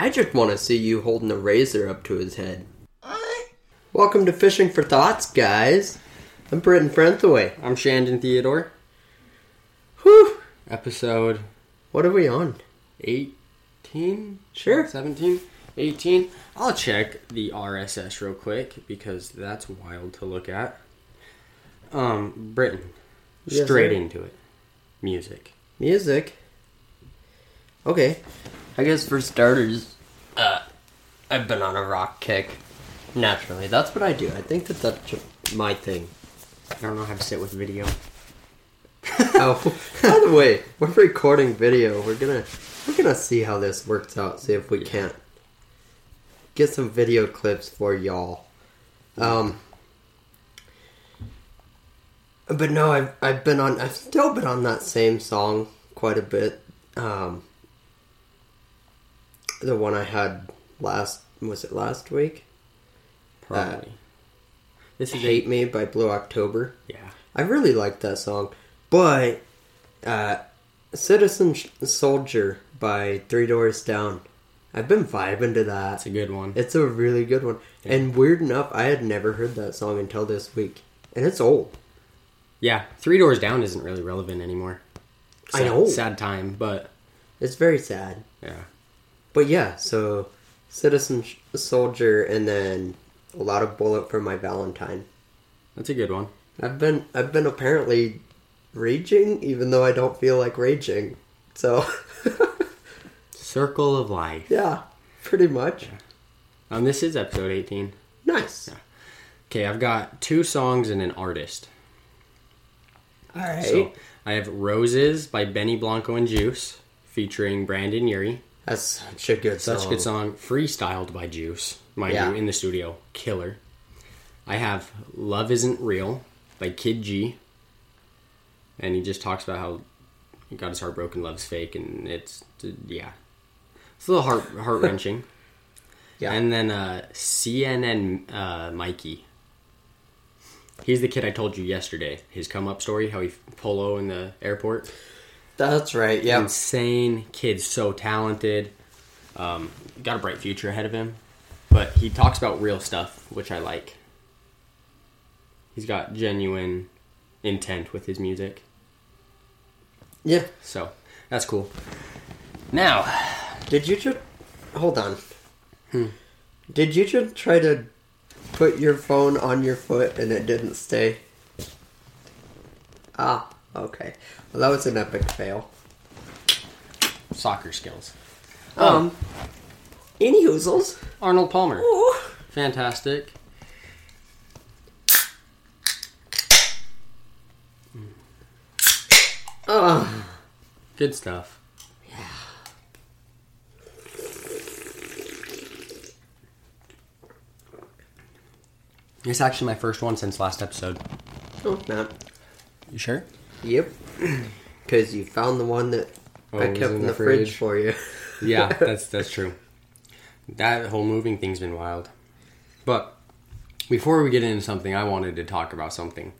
I just want to see you holding a razor up to his head. Welcome to Fishing for Thoughts, guys. I'm Britton Frentaway. I'm Shandon Theodore. Whew. Episode What are we on? 18? Sure. 17? 18? I'll check the RSS real quick because that's wild to look at. Um, Britton. Yes, Straight sir. into it. Music. Music. Okay. I guess for starters, uh, I've been on a rock kick. Naturally, that's what I do. I think that that's my thing. I don't know how to sit with video. Oh, by the way, we're recording video. We're gonna we're gonna see how this works out. See if we can't get some video clips for y'all. Um, but no, I've I've been on. I've still been on that same song quite a bit. Um, the one I had last was it last week? Probably. this is "Hate Me" by Blue October. Yeah. I really liked that song, but uh, "Citizen Soldier" by Three Doors Down. I've been vibing to that. It's a good one. It's a really good one. And weird enough, I had never heard that song until this week, and it's old. yeah. Three Doors Down isn't really relevant anymore. I Sad- know. Sad time, but It's very sad. yeah. But yeah, so Citizen Soldier, and then a lot of Bullet for My Valentine. That's a good one. I've been I've been apparently raging, even though I don't feel like raging. So Circle of Life. yeah, pretty much. Um, this is episode 18. Nice. Okay, I've got two songs and an artist. All right. So I have Roses by Benny Blanco and Juice, featuring Brendon Urie. That's such a good song. Such a good song, freestyled by Juice, mind Yeah. you, in the studio, killer. I have Love Isn't Real by Kid G, and he just talks about how he got his heart broken, love's fake, and it's yeah, it's a little heart heart wrenching. Yeah. And then uh, CNN uh, Mikey. He's the kid I told you yesterday. His come up story, how he polo in the airport. That's right. Yeah. Insane kid, so talented. Um, got a bright future ahead of him. But he talks about real stuff, which I like. He's got genuine intent with his music. Yeah. So that's cool. Now, Did you just hold on? Did you just try to put your phone on your foot and it didn't stay? Ah, okay. Well, that was an epic fail. soccer skills. Um, any hoozles? Arnold Palmer. Ooh. Fantastic. Ah, Good stuff. Yeah. It's actually my first one since last episode. oh, not. You sure? Yep. Because you found the one that Oh, I kept in the the fridge fridge. for you. Yeah, that's that's true. That whole moving thing's been wild. But before we get into something, I wanted to talk about something.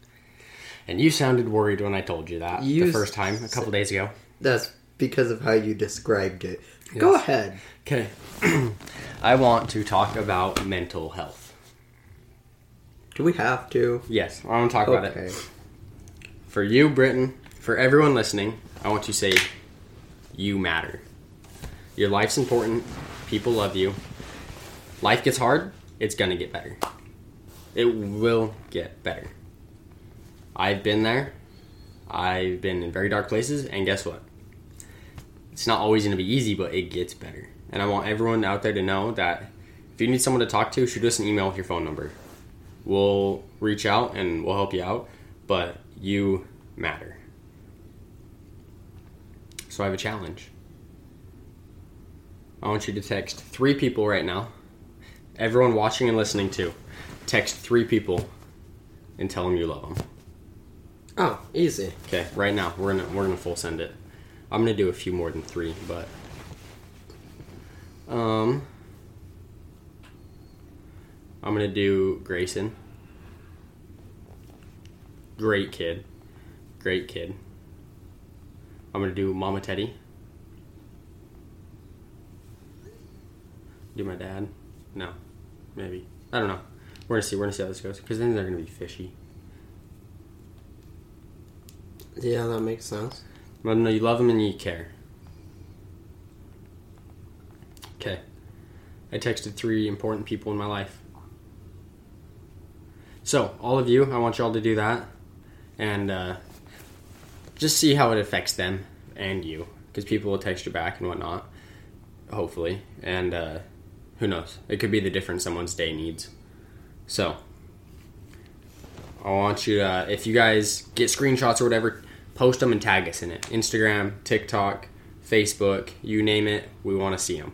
And you sounded worried when I told you that You the first time a couple days ago. That's because of how you described it. Go ahead. Okay. I want to talk about mental health. Do we have to? Yes, I want to talk about it. For you, Britton, for everyone listening, I want to say you matter. Your life's important. People love you. Life gets hard, it's going to get better. It will get better. I've been there. I've been in very dark places, and guess what? It's not always going to be easy, but it gets better. And I want everyone out there to know that if you need someone to talk to, shoot us an email with your phone number. We'll reach out and we'll help you out, but you matter. So I have a challenge. I want you to text three people right now. Everyone watching and listening too. Text three people and tell them you love them. Oh, easy. Okay, right now we're gonna we're gonna full send it. I'm gonna do a few more than three, but um, I'm gonna do Grayson. Great kid, great kid. I'm gonna do Mama Teddy. Do my dad? No, maybe. I don't know. We're gonna see. We're gonna see how this goes because then they're gonna be fishy. Yeah, that makes sense. But no, you love them and you care. Okay. I texted three important people in my life. So, all of you, I want y'all to do that and uh, just see how it affects them and you. Because people will text you back and whatnot, hopefully. And uh, who knows? It could be the difference someone's day needs. So, I want you to, if you guys get screenshots or whatever, post them and tag us in it. Instagram, TikTok, Facebook, you name it, we want to see them.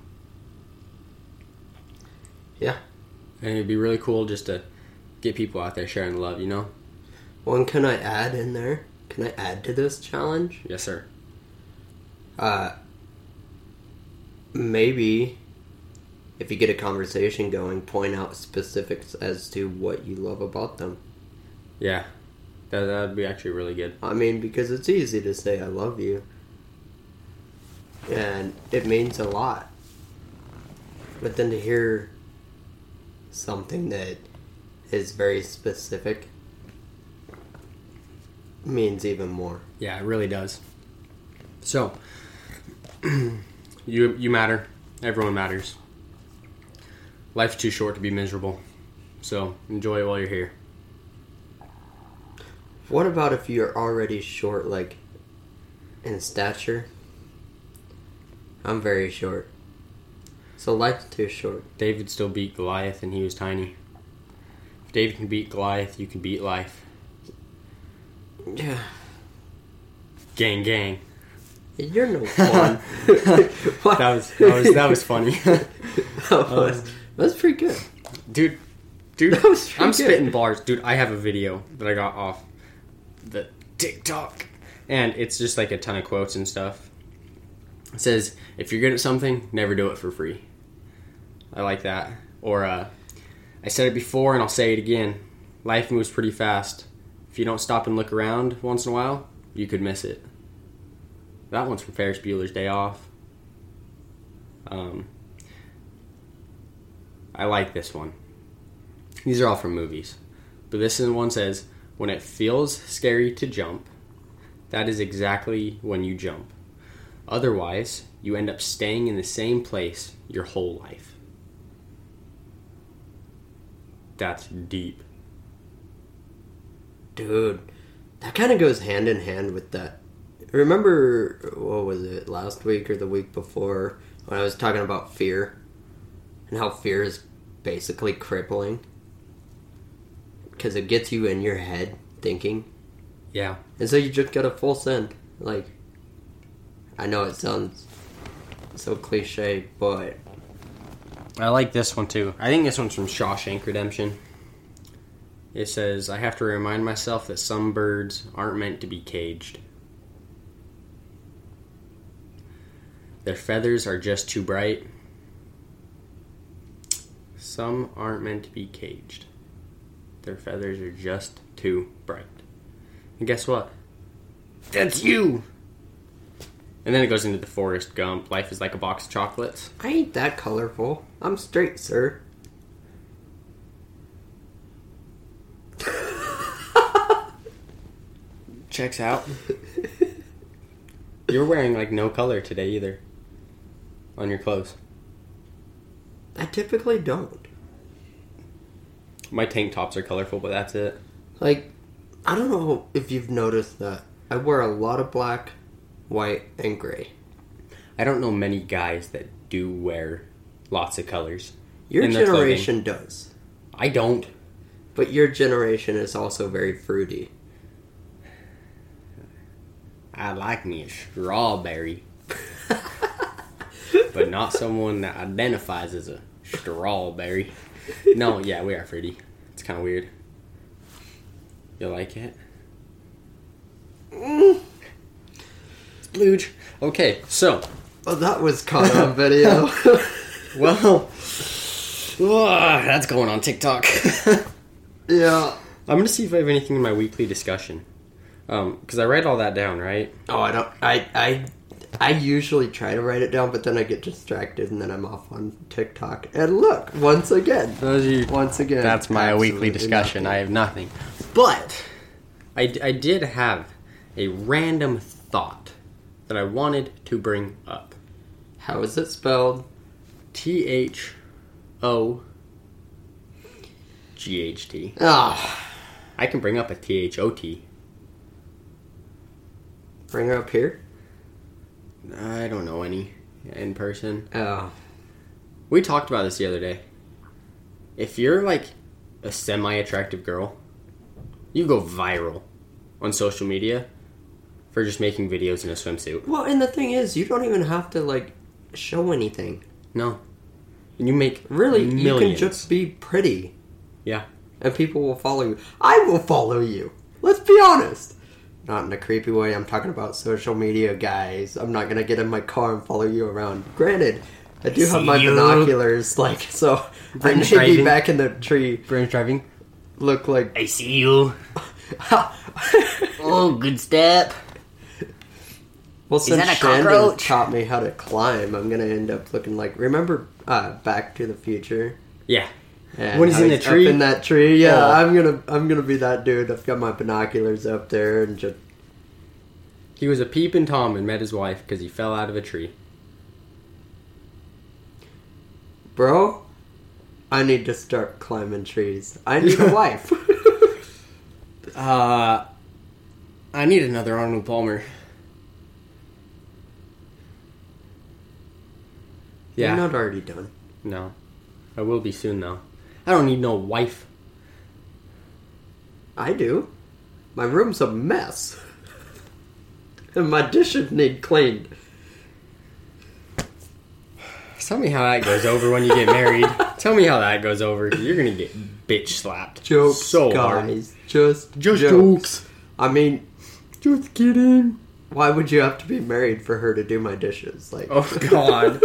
Yeah. And it'd be really cool just to get people out there sharing love, you know? One can I add in there? Can I add to this challenge? Yes, sir. Uh, maybe if you get a conversation going, point out specifics as to what you love about them. Yeah. That that'd be actually really good. I mean, because it's easy to say I love you, and it means a lot. But then to hear something that is very specific means even more. Yeah, it really does. So, you you matter. Everyone matters. Life's too short to be miserable. So, enjoy it while you're here. What about if you're already short, like in stature? I'm very short. So life's too short. David still beat Goliath and he was tiny. If David can beat Goliath, you can beat life. Yeah. Gang gang. You're no fun. That was that was that was funny. that was, that was pretty good. dude dude That was i'm good. spitting bars dude i have a video that i got off the tiktok and it's just like a ton of quotes and stuff it says if you're good at something never do it for free i like that or uh, i said it before and i'll say it again life moves pretty fast if you don't stop and look around once in a while you could miss it that one's from ferris bueller's day off um, i like this one these are all from movies. But this one says, when it feels scary to jump, that is exactly when you jump. Otherwise, you end up staying in the same place your whole life. That's deep. Dude, that kind of goes hand in hand with that. Remember, what was it, last week or the week before, when I was talking about fear? And how fear is basically crippling? Because it gets you in your head thinking. Yeah. And so you just get a full send. Like, I know it sounds so cliche, but I like this one too. I think this one's from Shawshank Redemption. It says, I have to remind myself that some birds aren't meant to be caged. Their feathers are just too bright. Some aren't meant to be caged. Their feathers are just too bright. And guess what? That's you! And then it goes into the Forrest Gump. Life is like a box of chocolates. I ain't that colorful. I'm straight, sir. Checks out. You're wearing like no color today either. On your clothes. I typically don't. My tank tops are colorful, but that's it. Like, I don't know if you've noticed that. I wear a lot of black, white, and gray. I don't know many guys that do wear lots of colors. Your generation does. I don't. But your generation is also very fruity. I like me a strawberry, but not someone that identifies as a strawberry. No, yeah, we are fruity. It's kind of weird. You like it? Mm. It's blooge. Okay, so Well, that was caught on video. Well, ugh, that's going on TikTok. yeah. I'm gonna see if I have anything in my weekly discussion, because I write all that down, right? Oh, I don't. I I I usually try to write it down, but then I get distracted and then I'm off on TikTok. And look, once again, Those are your- once again, That's my weekly discussion. nothing. I have nothing. But I, I did have a random thought that I wanted to bring up. How is it spelled? T H O G H T. Ah, I can bring up a T H O T. bring her up here. I don't know any in person. Oh, We talked about this the other day. If you're like a semi attractive girl, you go viral on social media for just making videos in a swimsuit. well, and the thing is, you don't even have to like show anything. No. And you make Really, millions. you can just be pretty. Yeah. and people will follow you. I will follow you. Let's be honest. Not in a creepy way. I'm talking about social media, guys. I'm not gonna get in my car and follow you around. Granted, I do have my you. binoculars, like so. I Bring may be back in the tree. Brandon's driving. Look like. I see you. Oh, good step. well, since that a Shandon taught me how to climb, I'm gonna end up looking like. Remember, uh, Back to the Future. Yeah. And When he's in the tree? in that tree, yeah, Oh. I'm gonna, I'm gonna be that dude. I've got my binoculars up there and just He was a peeping Tom and met his wife because he fell out of a tree. Bro, I need to start climbing trees. I need a wife. Uh, I need another Arnold Palmer. Yeah. You're not already done. No. I will be soon, though. I don't need no wife. I do. My room's a mess. and my dishes need cleaned. Tell me how that goes over when you get married. Tell me how that goes over. You're gonna get bitch slapped. Jokes, so hard. guys. Just, Just jokes. jokes. I mean, Just kidding. why would you have to be married for her to do my dishes? Like, Oh, God.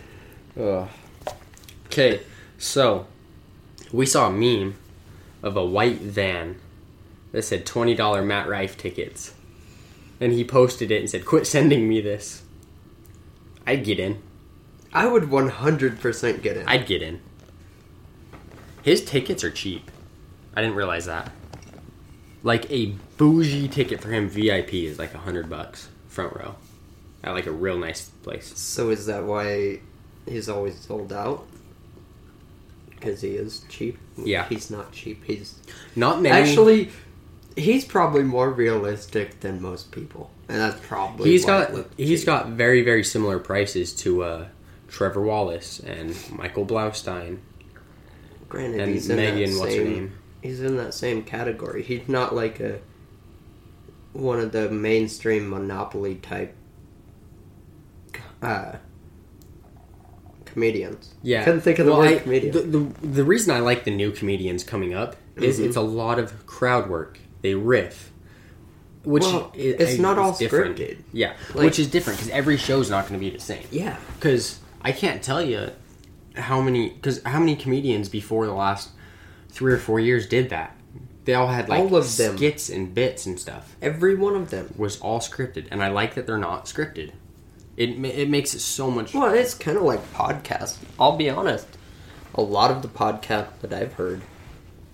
Ugh. Okay, so we saw a meme of a white van that said twenty dollar Matt Rife tickets, and he posted it and said, "Quit sending me this." I'd get in. I would 100% get in. I'd get in. His tickets are cheap. I didn't realize that. Like a bougie ticket for him, VIP is like a hundred bucks front row, at like a real nice place. so is that why he's always sold out? Because he is cheap? Yeah. He's not cheap. He's Not many. Actually, he's probably more realistic than most people, and that's probably he's got he's cheap. got very very similar prices to uh, Trevor Wallace and Michael Blaustein Granted, and he's in Megan. that What's her same, name? He's in that same category. He's not like a one of the mainstream monopoly type uh, comedians. Yeah, couldn't think of the Well, word I- comedian. The, the the reason I like the new comedians coming up is Mhm. it's a lot of crowd work. They riff, which Well, it's I- not all different. scripted. Yeah, Like- which is different because every show's not going to be the same. yeah, Because I can't tell you how many because how many comedians before the last three or four years did that. They all had like All of them. skits and bits and stuff. every one of them. was all scripted, and I like that they're not scripted. It it makes it so much. Well, it's kind of like podcasts. I'll be honest. A lot of the podcasts that I've heard,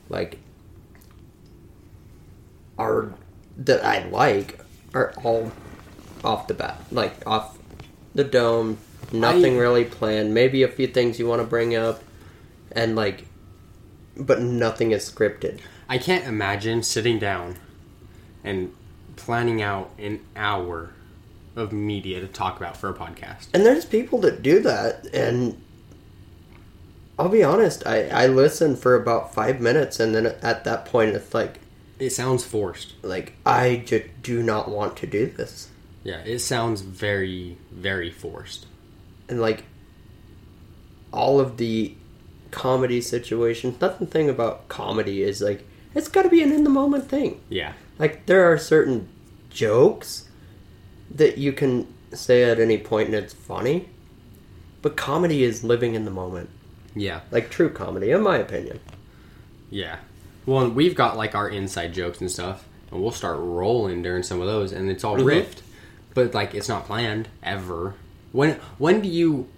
like, are that I like, are all off the bat, like off the dome. Nothing I- really planned. Maybe a few things you want to bring up, and like, but nothing is scripted. I can't imagine sitting down and planning out an hour of media to talk about for a podcast. And there's people that do that, and I'll be honest. I I listen for about five minutes, and then at that point, it's like. It sounds forced. like I just do not want to do this. Yeah, it sounds very very forced. And like all of the comedy situations, nothing thing about comedy is like it's got to be an in the moment thing. Yeah, Like there are certain jokes that you can say at any point and it's funny, but comedy is living in the moment. yeah, Like true comedy, in my opinion. yeah. Well, and we've got like our inside jokes and stuff, and we'll start rolling during some of those, and it's all Mhm. riffed. but like it's not planned ever. When when do you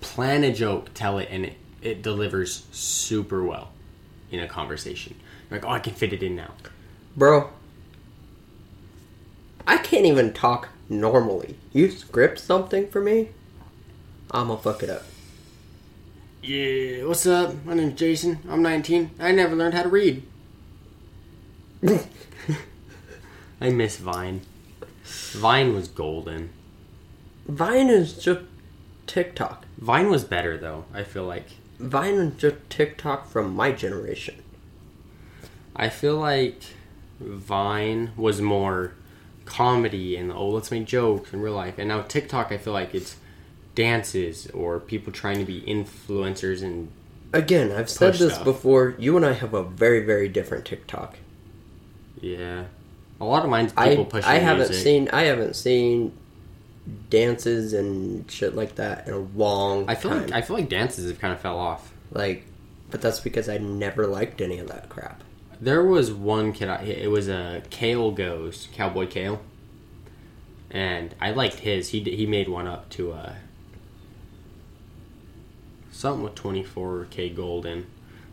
plan a joke, tell it, and it, it delivers super well in a conversation? Like, oh, I can fit it in now. Bro, I can't even talk normally. You script something for me, I'm gonna fuck it up. Yeah, what's up? My name's Jason. I'm 19. I never learned how to read. I miss Vine. Vine was golden. Vine is just TikTok. Vine was better though. I feel like. Vine is just TikTok from my generation. I feel like Vine was more comedy and oh let's make jokes in real life, and now TikTok I feel like it's dances or people trying to be influencers and Again, I've said this stuff. before. You and I have a very, very different TikTok. yeah. A lot of mine's I people pushing. I haven't music. seen I haven't seen dances and shit like that in a long I feel time. like I feel like dances have kind of fell off. like, but that's because I never liked any of that crap. There was one kid. I, it was a Kale goes Cowboy Kale, and I liked his. He he made one up to uh something with twenty four k gold in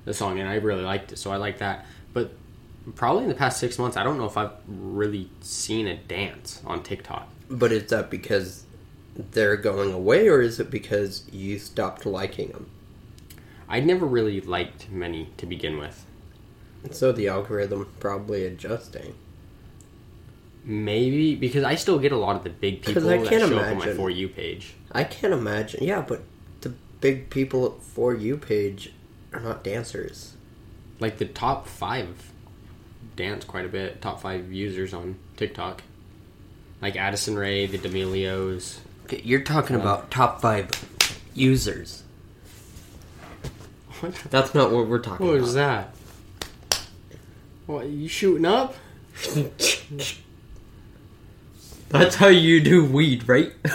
the song, and I really liked it. So I like that. But probably in the past six months, I don't know if I've really seen a dance on TikTok. But is that because they're going away, or is it because you stopped liking them? I never really liked many to begin with. So the algorithm probably adjusting. Maybe because I still get a lot of the big people I that can't show up on my imagine. for you page. I can't imagine. Yeah, but the big people for you page are not dancers. like the top five dance quite a bit. Top five users on TikTok, like Addison Rae, the D'Amelios. Okay, You're talking about top five users. What, That's not what we're talking what about. was that? What are you shooting up? That's how you do weed, right?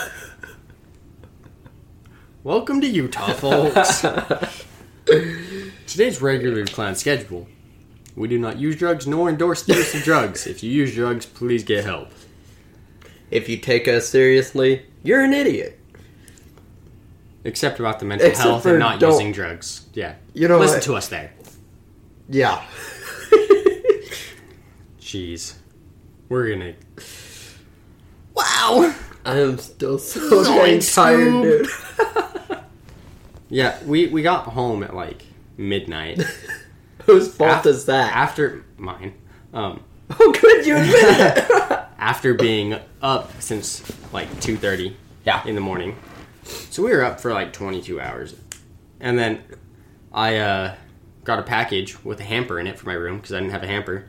Welcome to Utah, folks. Today's regularly planned schedule. We do not use drugs nor endorse the use of drugs. If you use drugs, please get help. if you take us seriously, you're an idiot. Except about the mental Except health for and not don't- using drugs. Yeah. You know Listen to us there. Yeah. Jeez. We're gonna. Wow! I am still so dang tired, dude. Yeah, we, we got home at like midnight. Whose fault Af- is that? After mine. Um, How could you admit it? after being up since like 2.30 Yeah. in the morning. So we were up for like 22 hours. And then I uh, got a package with a hamper in it for my room because I didn't have a hamper.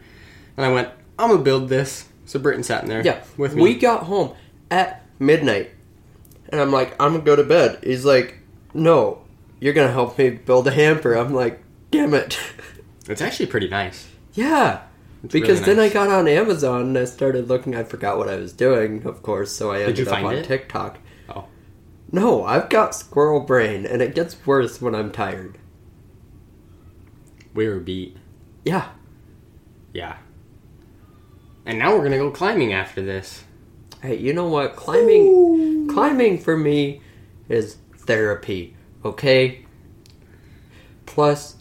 And I went, I'm going to build this. So Britton sat in there yeah. with me. We got home at midnight, and I'm like, I'm gonna go to bed. He's like, No, you're gonna help me build a hamper. I'm like, Damn it. It's actually pretty nice. yeah. It's Because really then I got on Amazon and I started looking. I forgot what I was doing, of course. So I ended you up find on it? TikTok. Oh. No, I've got squirrel brain, and it gets worse when I'm tired. We were beat. Yeah. Yeah. And now we're to go climbing after this. Hey, you know what? Climbing, climbing for me is therapy. Okay. Plus,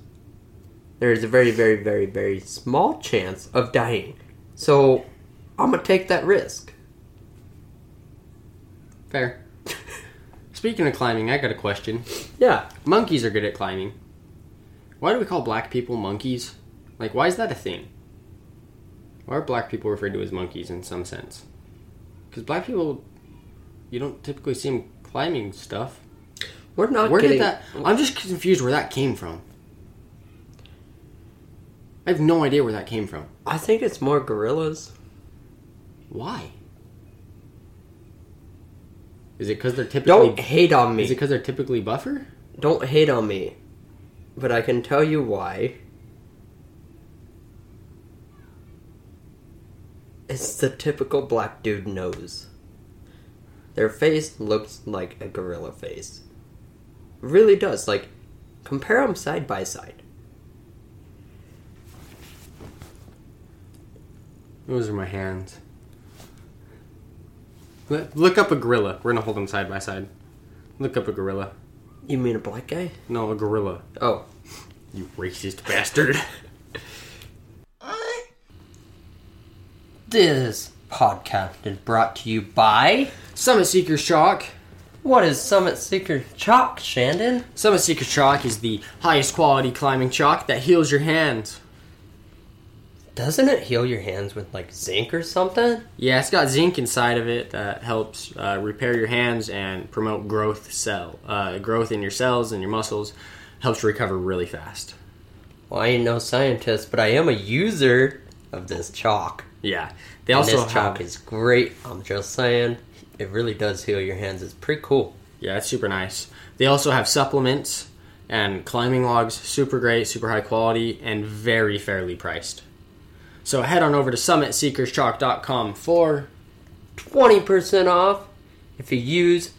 there's a very, very, very, very small chance of dying. So, I'm gonna take that risk. Fair. Speaking of climbing, I got a question. Yeah. Monkeys are good at climbing. Why do we call black people monkeys? Like, why is that a thing? Why are black people referred to as monkeys in some sense? Because black people, you don't typically see them climbing stuff. We're not Where getting. did that? I'm just confused where that came from. I have no idea where that came from. I think it's more gorillas. Why? Is it because they're typically? Don't hate on me. Is it because they're typically buffer? Don't hate on me. But I can tell you why. It's the typical black dude nose. Their face looks like a gorilla face. Really does. Like, compare them side by side. Those are my hands. Look- Look up a gorilla. We're gonna hold them side by side. Look up a gorilla. You mean a black guy? No, a gorilla. Oh. You racist bastard. This podcast is brought to you by. Summit Seeker Chalk. What is Summit Seeker Chalk, Shandon? Summit Seeker Chalk is the highest quality climbing chalk that heals your hands. Doesn't it heal your hands with like zinc or something? Yeah, it's got zinc inside of it that helps uh, repair your hands and promote growth cell uh, growth in your cells and your muscles. Helps recover really fast. Well, I ain't no scientist, but I am a user of this chalk. Yeah, they And also this have chalk is great. I'm just saying, it really does heal your hands. It's pretty cool. Yeah, it's super nice. They also have supplements and climbing logs, super great, super high quality, and very fairly priced. So head on over to summitseekerschalk.com for 20% off if you use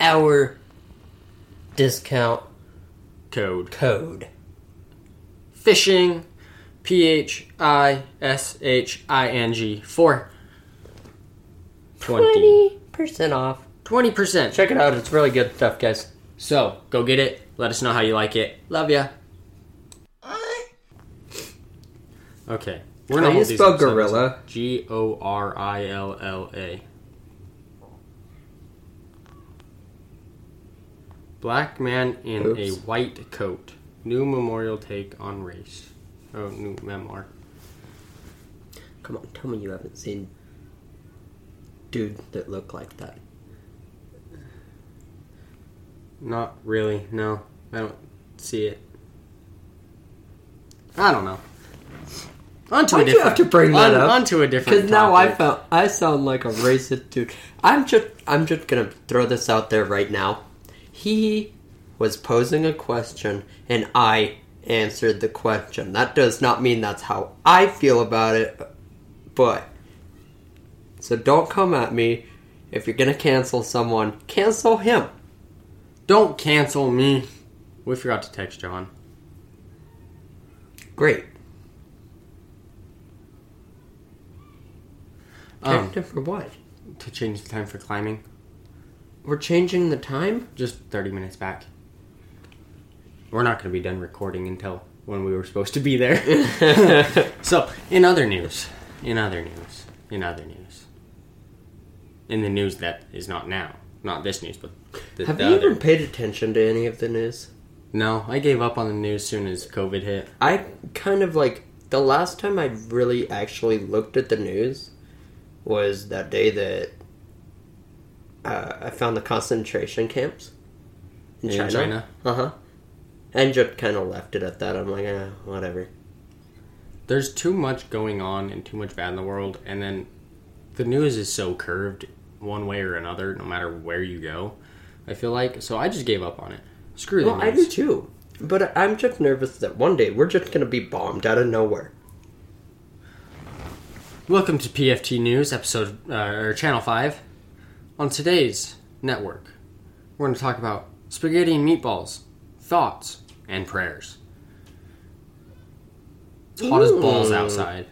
our discount code code. fishing, P H I S H I N G for 20. 20% off. 20%. Check it out. It's really good stuff, guys. So go get it. Let us know how you like it. Love ya. Okay. We're How do you hold these spell gorilla? G O R I L L A. Black man in Oops. a white coat. New memorial take on race. Oh, new memoir. Come on, tell me you haven't seen dudes that look like that. Not really. No, I don't see it. I don't know. On to a Why'd you different. have to bring that on, up? On to a different. Because now I felt I sound like a racist dude. I'm just I'm just gonna throw this out there right now. He was posing a question and I answered the question. That does not mean that's how I feel about it, but so don't come at me. If you're gonna cancel someone, cancel him. Don't cancel me. We forgot to text John. Great. Um, Text him for what? to change the time for climbing, We're changing the time. just thirty minutes back. We're not going to be done recording until when we were supposed to be there. so, in other news, in other news, in other news, in the news that is not now, not this news, but the, Have the you other. even paid attention to any of the news? No, I gave up on the news soon as COVID hit. I kind of like the last time I really actually looked at the news was that day that uh, I found the concentration camps in, In China. China? Uh huh. And just kind of left it at that. I'm like, eh, whatever. There's too much going on and too much bad in the world, and then the news is so curved one way or another, no matter where you go. I feel like so I just gave up on it. Screw the Well, I do too. But I'm just nervous that one day we're just gonna be bombed out of nowhere. Welcome to PFT News, episode uh, or channel five. On today's network, we're going to talk about spaghetti and meatballs, thoughts, and prayers. It's hot as balls outside.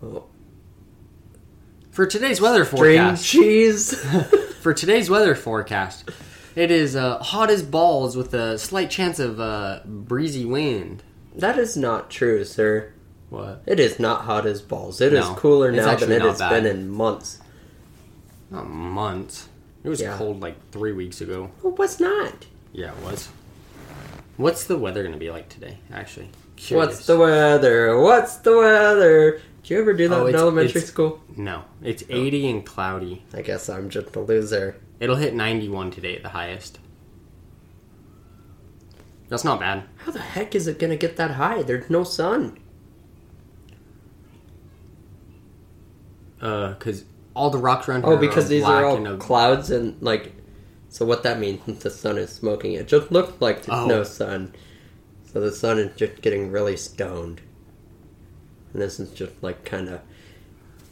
Oh, For today's weather String forecast, cheese. for today's weather forecast, it is uh, hot as balls with a slight chance of uh, breezy wind. that is not true, sir. What? It is not hot as balls. It is No, cooler now than it has bad. been in months. Not months. It was Yeah. cold like three weeks ago. It was not. Yeah, it was. What's the weather going to be like today? Actually, What's the weather? What's the weather? Did you ever do that Oh, in it's- elementary it's- school? No, it's 80 and cloudy. I guess I'm just a loser. It'll hit 91 today at the highest. That's not bad. How the heck is it gonna get that high? There's no sun. Uh, cause all the rocks around here Oh, because these are all and a- clouds and like. So what that means is the sun is smoking. It just looked like there's Oh. no sun. So the sun is just getting really stoned. And this is just like kind of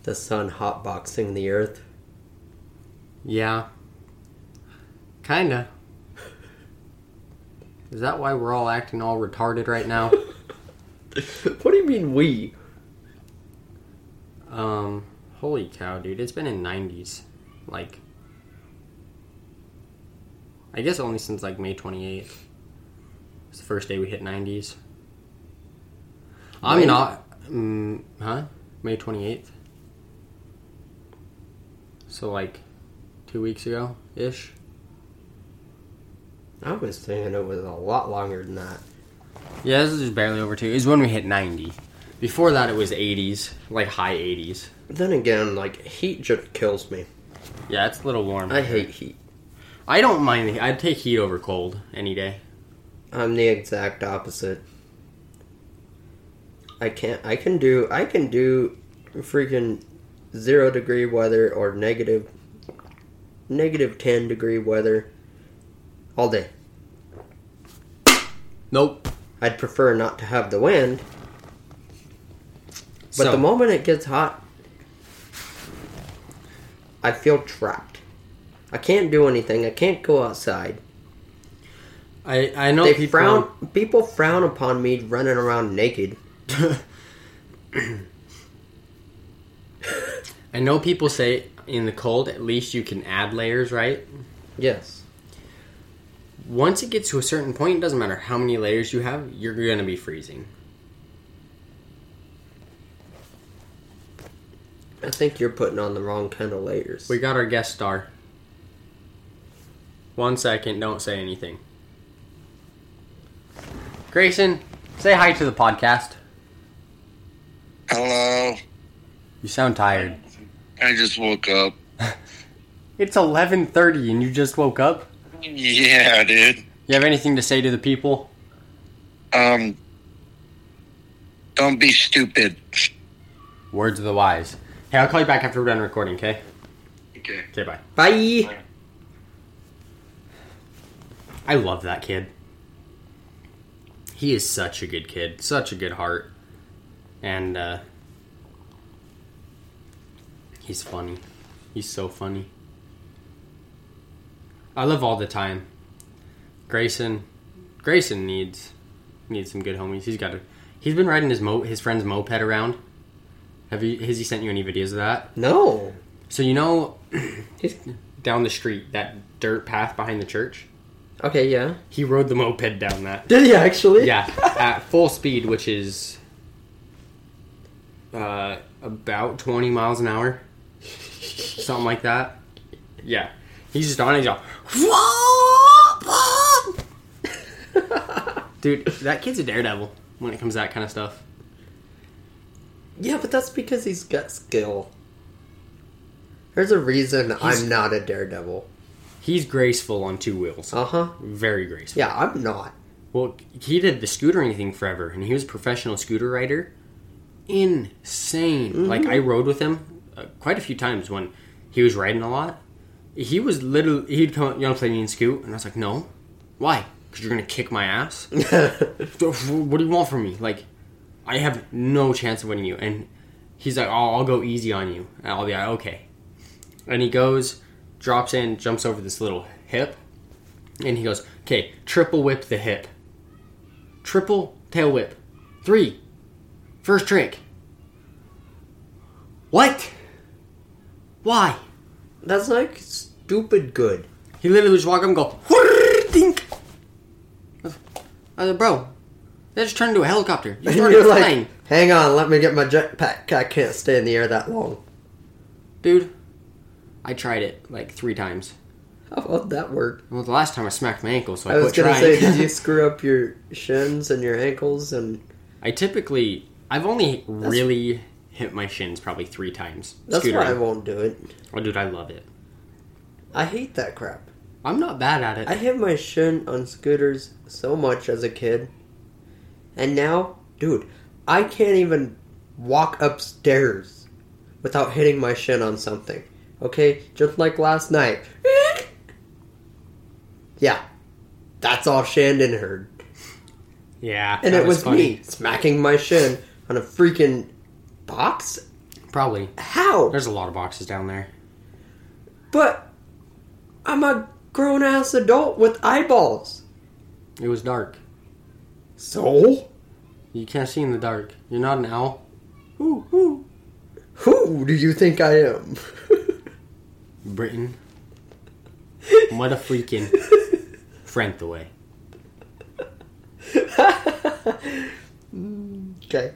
the sun hotboxing the earth. Yeah. Kinda. Is that why we're all acting all retarded right now? what do you mean we? Um, Holy cow, dude. It's been in 90s. Like, I guess only since like May 28th. It's the first day we hit 90s. I mean, I, um, huh? May 28th. So, like, two weeks ago ish. I was thinking it was a lot longer than that. Yeah, this is barely over two. Is when we hit 90. Before that, it was 80s, like high 80s then again, like heat just kills me. Yeah, it's a little warm. I hate heat. I don't mind. the- I'd take heat over cold any day. I'm the exact opposite. I can't. I can do. I can do freaking zero degree weather or negative negative ten degree weather all day. Nope. I'd prefer not to have the wind, but So- the moment it gets hot, I feel trapped. I can't do anything. I can't go outside. I I know they people. frown. People frown upon me running around naked. I know people say in the cold, at least you can add layers, right? Yes. Once it gets to a certain point, it doesn't matter how many layers you have, you're gonna be freezing. I think you're putting on the wrong kind of layers. We got our guest star. One second, don't say anything. Grayson, say hi to the podcast. Hello. You sound tired. I just woke up. It's 11:30 and you just woke up. Yeah, dude. You have anything to say to the people? Um, don't be stupid. Words of the wise. Hey, I'll call you back after we're done recording, okay? Okay. Okay, bye. Bye. I love that kid. He is such a good kid, such a good heart, and uh, he's funny. He's so funny. I love all the time. Grayson, Grayson needs needs some good homies. He's got a. He's been riding his mo his friend's moped around. Have you? Has he sent you any videos of that? No. So you know, down the street, that dirt path behind the church. okay, yeah. He rode the moped down that. Did he actually? Yeah, at full speed, which is uh, about 20 miles an hour. Something like that. Yeah. He's just on it. He's all, Dude, that kid's a daredevil when it comes to that kind of stuff. Yeah, but that's because he's got skill. There's a reason He's- I'm not a daredevil. He's graceful on two wheels. Uh huh. Very graceful. Yeah, I'm not. Well, he did the scootering thing forever, and he was a professional scooter rider. Insane. Like I rode with him uh, quite a few times when he was riding a lot. He was literally he'd come, up, you know, play me and scoot, and I was like, no, why? Because you're gonna kick my ass. what do you want from me? Like, I have no chance of winning you. And he's like, oh, I'll go easy on you. And I'll be like, okay. And he goes, drops in, jumps over this little hip, and he goes, okay, triple whip the hip. Triple tail whip. Three. First trick. What? Why? That's like stupid good. He literally just walk up and go, "Whirr, dink. I was like, bro, that just turned into a helicopter. You started you're like, flying. hang on, let me get my jetpack. I can't stay in the air that long. Dude, I tried it like three times. How about that work? Well, the last time I smacked my ankle, so I, I was gonna trying. say, did you screw up your shins and your ankles? And I typically, I've only really hit my shins probably three times. that's scootering. why I won't do it. Oh, dude, I love it. I hate that crap. I'm not bad at it. I hit my shin on scooters so much as a kid. And now, dude, I can't even walk upstairs without hitting my shin on something. Okay? Just like last night. Yeah. That's all Shandon heard. yeah, And it was, funny. me smacking my shin on a freaking box? Probably. How? There's a lot of boxes down there. But I'm a grown ass adult with eyeballs. It was dark. So? You can't see in the dark. You're not an owl. Ooh. Who? Who do you think I am? Britton. What a freaking away. okay.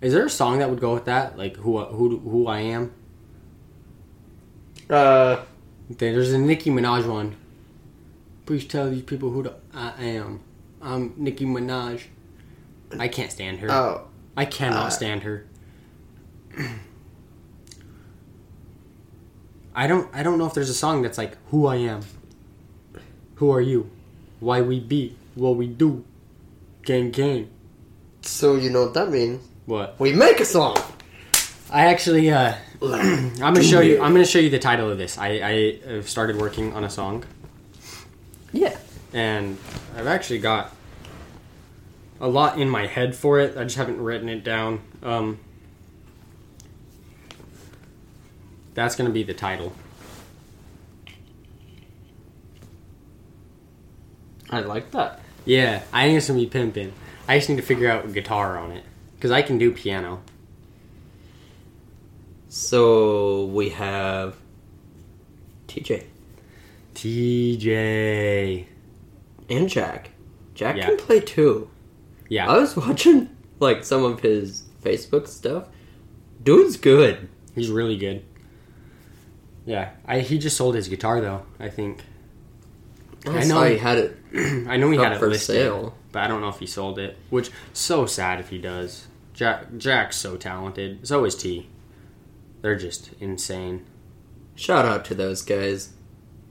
Is there a song that would go with that? Like who who who I am? Uh, There's a Nicki Minaj one. Please tell these people who I am. I'm Nicki Minaj. I can't stand her. oh, I cannot uh, stand her. I don't I don't know if there's a song that's like who I am. Who are you? Why we be? What we do? Gang gang. so you know what that means? What? We make a song. I actually uh I'm gonna show you I'm gonna show you the title of this. I, I have started working on a song Yeah. And I've actually got a lot in my head for it. I just haven't written it down. Um, that's going to be the title. I like that. Yeah, I think it's going to be pimping. I just need to figure out guitar on it because I can do piano. So we have TJ TJ. And Jack. Jack Yeah. can play too. Yeah, I was watching like some of his Facebook stuff. Dude's good. he's really good. Yeah, I, he just sold his guitar though. I think I, I know- he had it. I know he had it for listed, sale. but I don't know if he sold it. Which so sad if he does. Jack Jack's so talented. So is T. They're just insane. Shout out to those guys.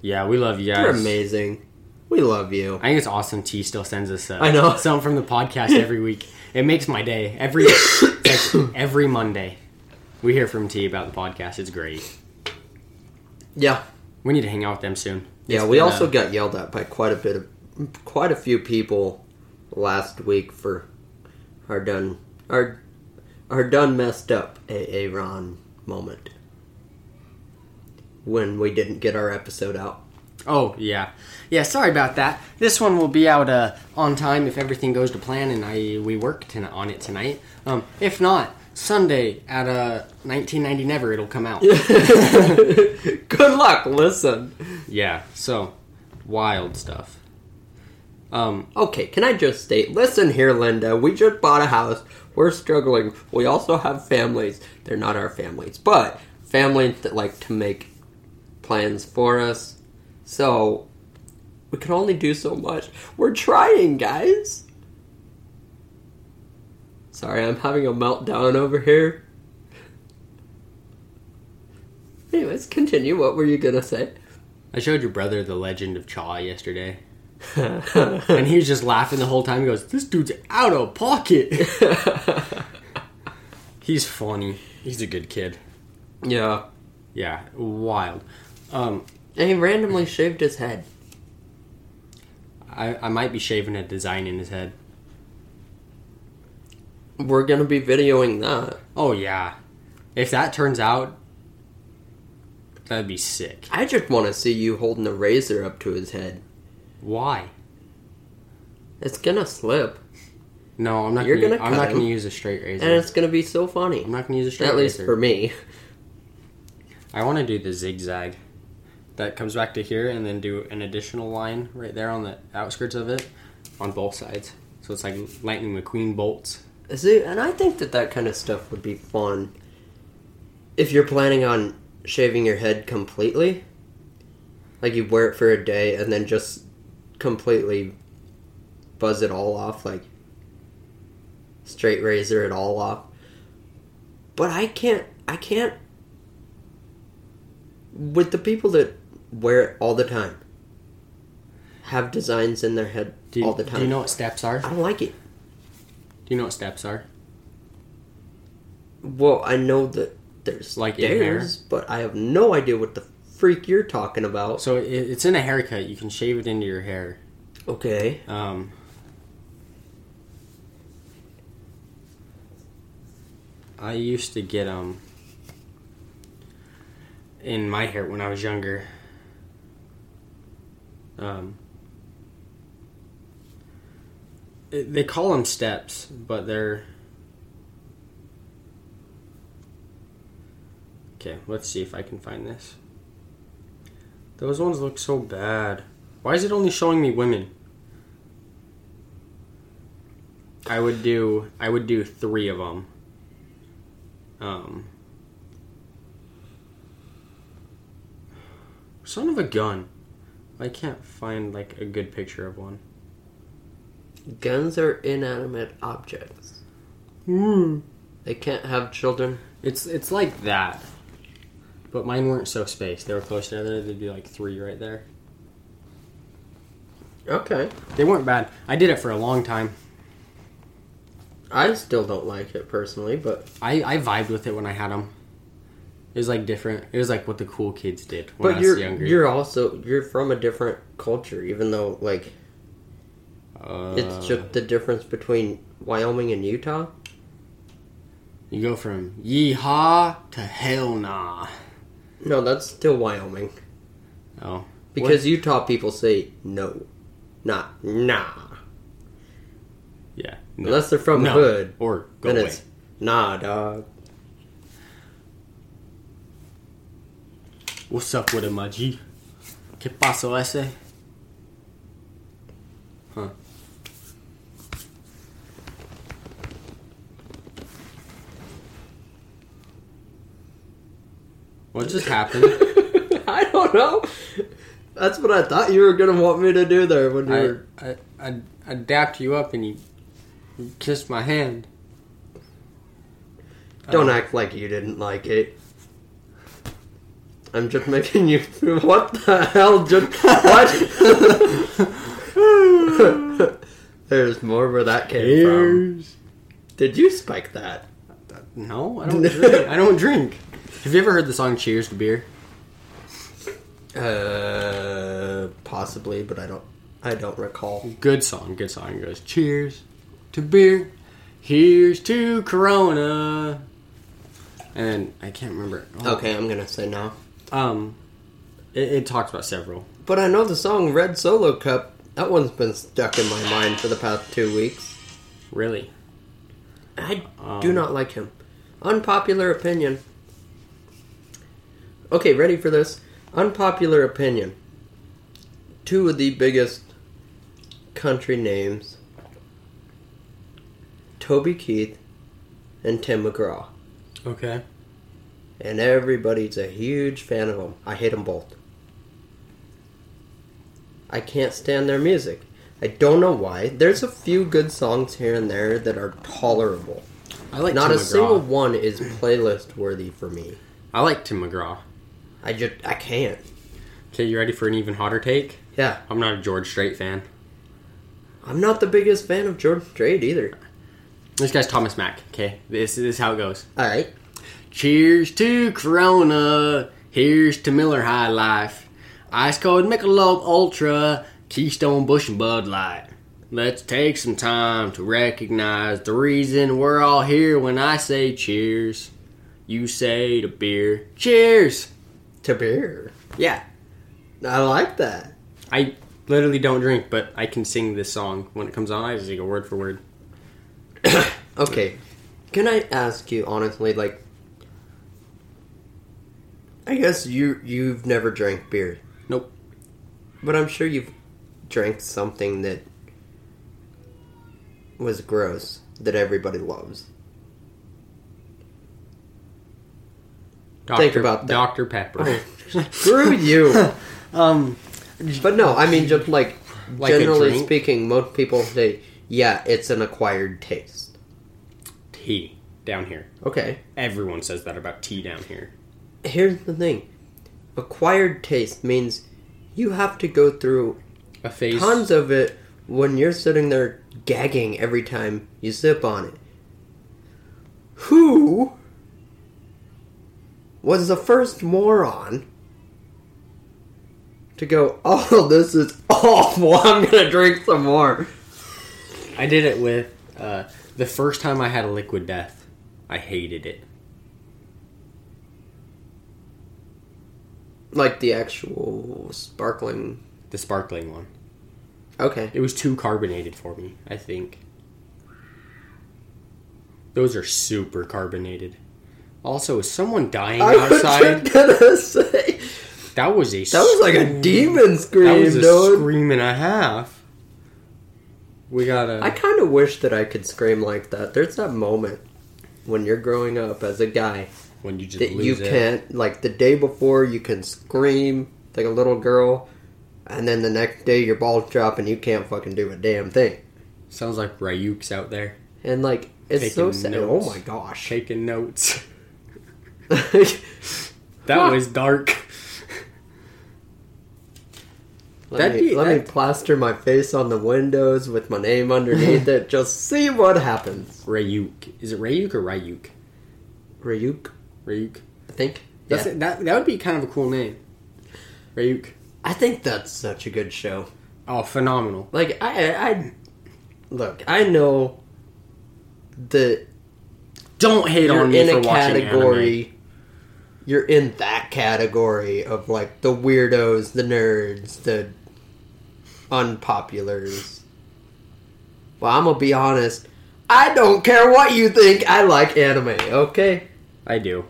Yeah, we love you guys. They're amazing. We love you. I think it's awesome. T still sends us. Uh, I know. something from the podcast every week. It makes my day. Every like every Monday, we hear from T about the podcast. It's great. Yeah. We need to hang out with them soon. Yeah, It's we been, also uh, got yelled at by quite a bit of quite a few people last week for our done our our done messed up AA Ron moment when we didn't get our episode out. Oh yeah, yeah. Sorry about that. This one will be out uh, on time if everything goes to plan and I we work ton- on it tonight. Um, if not, Sunday at uh 1990 never it'll come out. Good luck, listen. yeah. So wild stuff. Um, Okay, can I just state, listen here, Linda, we just bought a house. We're struggling. We also have families. They're not our families, but families that like to make plans for us. So, we can only do so much. We're trying, guys. Sorry, I'm having a meltdown over here. Anyways, continue. What were you gonna say? I showed your brother the Legend of Chaw yesterday, and he was just laughing the whole time. He goes, "This dude's out of pocket." He's funny. He's a good kid. yeah. Yeah, wild. Um, And he randomly shaved his head. I, I might be shaving a design in his head. We're gonna be videoing that. Oh yeah, if that turns out, that'd be sick. I just want to see you holding a razor up to his head. Why? It's gonna slip, No, I'm not. You're gonna, gonna I'm not gonna use a straight razor. and it's gonna be so funny. I'm not gonna use a straight razor. At least for me. I want to do the zigzag. That comes back to here, and then do an additional line right there on the outskirts of it, on both sides. So it's like Lightning McQueen bolts. See, and I think that that kind of stuff would be fun. If you're planning on shaving your head completely, like you wear it for a day and then just completely buzz it all off, like straight razor it all off. But I can't, I can't. With the people that wear it all the time, have designs in their head Do all the time. do you know what steps are? I don't like it. Do you know what steps are? Well, I know that there's Like like in hair? stairs, but I have no idea what the freak you're talking about. So it's in a haircut. You can shave it into your hair. Okay. Um, I used to get um in my hair when I was younger. Um, it- they call them steps, but they're Okay, let's see if I can find this. Those ones look so bad. Why is it only showing me women? I would do I would do 3 of them. Um Son of a gun. I can't find like a good picture of one. Guns are inanimate objects. Hmm. They can't have children. It's it's like that. But mine weren't so spaced. They were close together. They'd be like three right there. Okay. They weren't bad. I did it for a long time. I still don't like it personally, but I, I vibed with it when I had them. It was like different. It was like what the cool kids did when I but was you're younger. you're also you're from a different culture, even though like uh, it's just the difference between Wyoming and Utah. you go from yeehaw to hell nah. No, that's still Wyoming Oh, because Utah people say no, not nah, yeah. No. unless they're from No. hood. or go Then away. it's nah, dog. What's up with it, my G? ¿Qué pasó ese? Huh. What just happened? I don't know. That's what I thought you were gonna want me to do there when you I, were. I, I, I dapped you up and you, you kissed my hand. Don't Uh, act like you didn't like it. I'm just making you. What the hell? Just what? There's more where that came from. Cheers. Did you spike that? No, I don't drink. I don't drink. Have you ever heard the song Cheers to Beer? Uh, possibly, but I don't. I don't recall. Good song, good song. It goes, Cheers to beer. Here's to Corona. And I can't remember. Oh, Okay, I'm gonna say no. Um, it, it talks about several. But I know the song "Red Solo Cup." That one's been stuck in my mind for the past two weeks. Really? I Um, do not like him. Unpopular opinion. Okay, ready for this? Unpopular opinion. Two of the biggest country names Toby Keith and Tim McGraw. Okay. And everybody's a huge fan of them. I hate them both. I can't stand their music. I don't know why. There's a few good songs here and there that are tolerable. I like Not Tim a McGraw. single one is playlist worthy for me. I like Tim McGraw. I just I can't. Okay, you ready for an even hotter take? Yeah, I'm not a George Strait fan. I'm not the biggest fan of George Strait either. This guy's Thomas Mack. Okay, this, this is how it goes. All right, Cheers to Corona. Here's to Miller High Life. Ice cold Michelob Ultra. Keystone Busch and Bud Light. Let's take some time to recognize the reason we're all here when I say cheers. You say to beer. Cheers! to beer. Yeah, I like that. I literally don't drink, but I can sing this song when it comes on. I just go word for word. Okay, can I ask you honestly, like, I guess you you've never drank beer. Nope. But I'm sure you've drank something that was gross that everybody loves. Dr. Think about that. Dr. Pepper. Screw you. um, But no, I mean just like, Like generally speaking, most people say, yeah, it's an acquired taste. tea down here. Okay. Everyone says that about tea down here. Here's the thing. Acquired taste means you have to go through A phase. tons of it when you're sitting there gagging every time you sip on it. Who was the first moron to go, oh, this is awful, I'm gonna drink some more? I did it with uh, the first time I had a liquid death. I hated it. Like the actual sparkling. The sparkling one. Okay. It was too carbonated for me, I think. Those are super carbonated. Also, is someone dying I was outside? just gonna say That was a that was like a demon scream. That scream, was a dude. scream and a half. We gotta. I kind of wish that I could scream like that. There's that moment when you're growing up as a guy when you just that you it. can't like the day before you can scream like a little girl, and then the next day your balls drop and you can't fucking do a damn thing. Sounds like Ryuk's out there And like it's so sad. notes. Oh my gosh. taking notes. let That was dark. That'd me, be- let me plaster my face on the windows with my name underneath it. Just see what happens. Ryuk. Is it Ryuk or Ryuk? Ryuk, Ryuk. I think. That's yeah. That that would be kind of a cool name. Ryuk. I think that's such a good show. Oh, phenomenal. Like I, I look. I know that Don't hate on me in for a watching category. anime. You're in that category of like the weirdos, the nerds, the unpopulars. Well, I'm gonna be honest. I don't care what you think. I like anime. Okay. I do.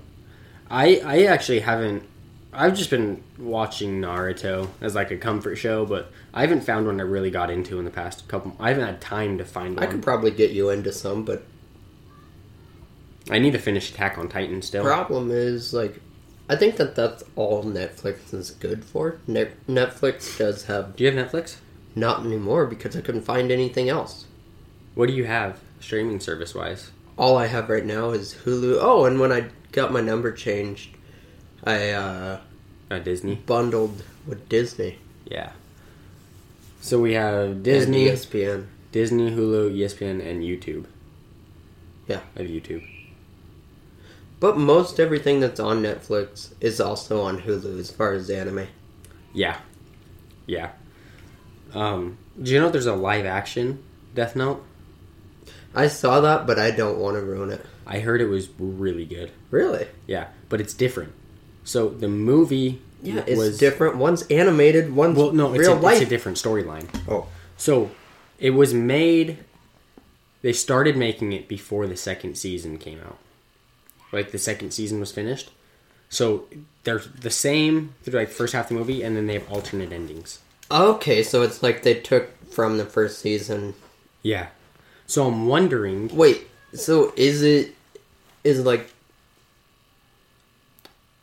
I I actually haven't. I've just been watching Naruto as like a comfort show, but I haven't found one I really got into in the past couple. I haven't had time to find one. I could probably get you into some, but I need to finish Attack on Titan still. problem is like, I think that that's all Netflix is good for. Ne- Netflix does have Do you have Netflix? not anymore because I couldn't find anything else. What do you have streaming service wise? all I have right now is Hulu. Oh, and when I got my number changed, I uh, Uh, Disney. bundled with Disney, Yeah. So we have and Disney, ESPN. Disney, Hulu, ESPN, and YouTube. Yeah. I have YouTube. But most everything that's on Netflix is also on Hulu as far as anime. Yeah. Yeah. Um, do you know there's a live action Death Note? I saw that, but I don't want to ruin it. I heard it was really good. Really? Yeah, but it's different. So the movie Yeah, it's was different. One's animated, one's Well, no, it's, real a, life. it's a different storyline. oh, So it was made. They started making it before the second season came out. Like the second season was finished. So they're the same through like the first half of the movie, and then they have alternate endings. okay. So it's like they took from the first season. Yeah. So I'm wondering. Wait, so is it is like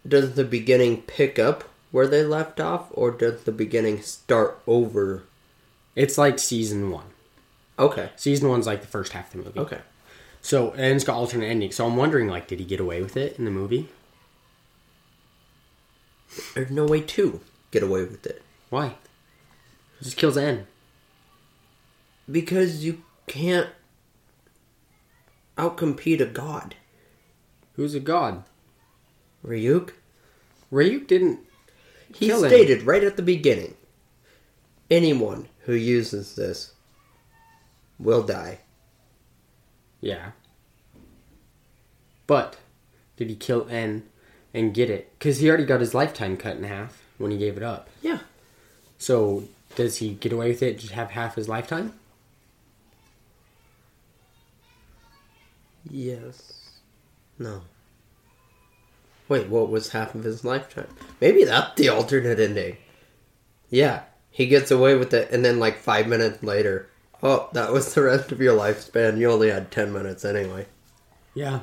does the beginning pick up where they left off or does the beginning start over? It's like season one. Okay. Season one's like the first half of the movie. Okay. So and it's got alternate endings. So I'm wondering, like, did he get away with it in the movie? There's no way to get away with it Why? He just kills N. because you can't outcompete a god. Who's a god? Ryuk, Ryuk didn't. he Kill him. stated right at the beginning anyone who uses this will die. Yeah. But did he kill N and get it? Because he already got his lifetime cut in half when he gave it up. Yeah. So does he get away with it? Just have half his lifetime? Yes. No. Wait, what was half of his lifetime? Maybe that's the alternate ending. Yeah, he gets away with it, and then like five minutes later, oh, that was the rest of your lifespan. You only had ten minutes anyway. Yeah.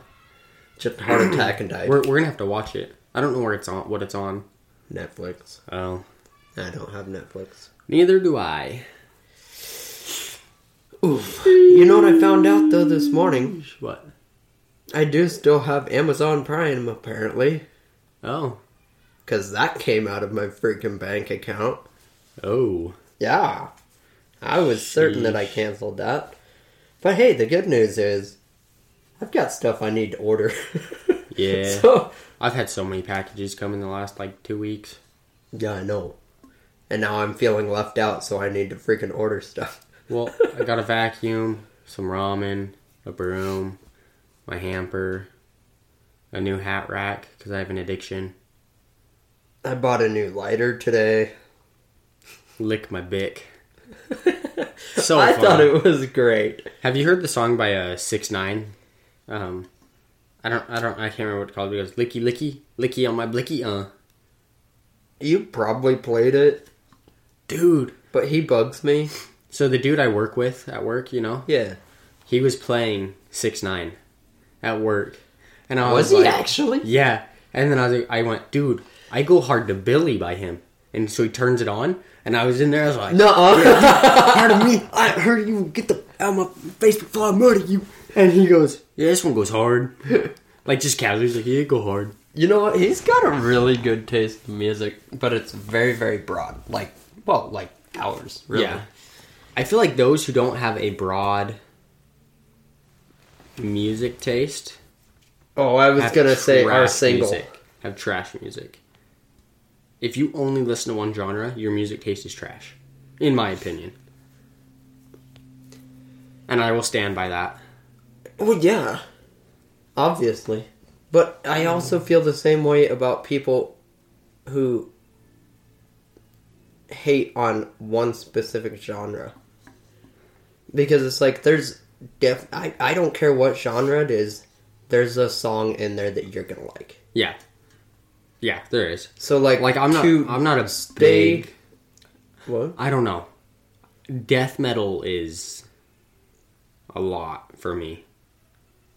Just heart attack and die. We're, we're gonna have to watch it. I don't know where it's on. What it's on. Netflix. Oh. I don't have Netflix. Neither do I. Oof. You know what I found out though this morning? What? I do still have Amazon Prime apparently, Oh. because that came out of my freaking bank account. Oh. Yeah. I was certain that I canceled that. But hey, the good news is I've got stuff I need to order. Yeah. so, I've had so many packages come in the last like two weeks. yeah, I know. And now I'm feeling left out, so I need to freaking order stuff. Well, I got a vacuum, some ramen, a broom, my hamper, a new hat rack because I have an addiction. I bought a new lighter today. Lick my bick. So I fun. thought it was great. Have you heard the song by uh, Six Nine? Um, I don't. I don't. I can't remember what it's called. He goes licky licky licky on my blicky. Uh, You probably played it, dude. but he bugs me. So the dude I work with at work, you know, Yeah. he was playing six nine at work, and I Was was, he like, actually? Yeah. And then I was like, I went, dude, I go hard to Billy by him, and so he turns it on, and I was in there, I was like, No. hard of me. I heard you get the out my face before I murder you. And he goes, yeah, this one goes hard. like just casually, he's like, yeah, go hard. You know what? He's got a really good taste in music, but it's very, very broad. Like, well, like ours, really. Yeah. I feel like those who don't have a broad music taste Oh, I was have gonna say our single. music, have trash music. If you only listen to one genre, your music taste is trash, in my opinion. And I will stand by that. Well, yeah, obviously, but I also feel the same way about people who hate on one specific genre because it's like there's def I, I don't care what genre it is there's a song in there that you're gonna like Yeah, yeah, there is. so like Like I'm not, I'm not a stay- big. what I don't know. Death metal is a lot for me.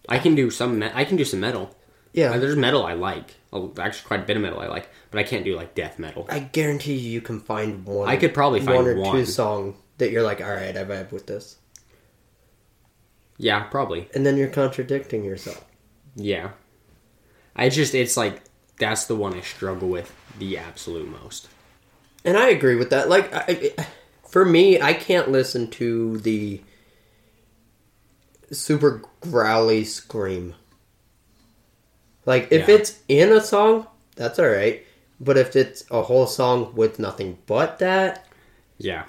I can do some. Me- I can do some metal. yeah There's metal I like. Oh, Actually, quite a bit of metal I like, but I can't do like death metal. I guarantee you, you can find one. I could probably find one or two song that you're like, all right, I vibe with this, Yeah, probably. and then you're contradicting yourself. Yeah. I just, it's like, that's the one I struggle with the absolute most. And I agree with that. Like, I, for me, I can't listen to the super growly scream. Like, if Yeah. it's in a song, that's all right. But if it's a whole song with nothing but that, Yeah.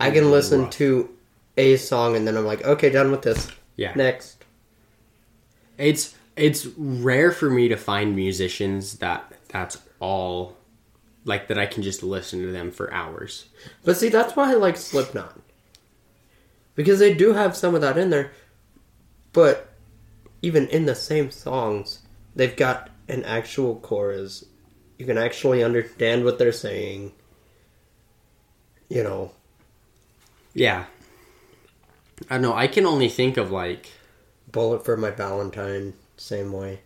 I can listen Rough. to a song and then I'm like, okay, done with this. Yeah. Next. It's, it's rare for me to find musicians that that's all, like, that I can just listen to them for hours. But see, that's why I like Slipknot. Because they do have some of that in there. But even in the same songs, they've got an actual chorus. You can actually understand what they're saying. You know. Yeah. I don't know. I can only think of, like, Bullet for My Valentine, same way.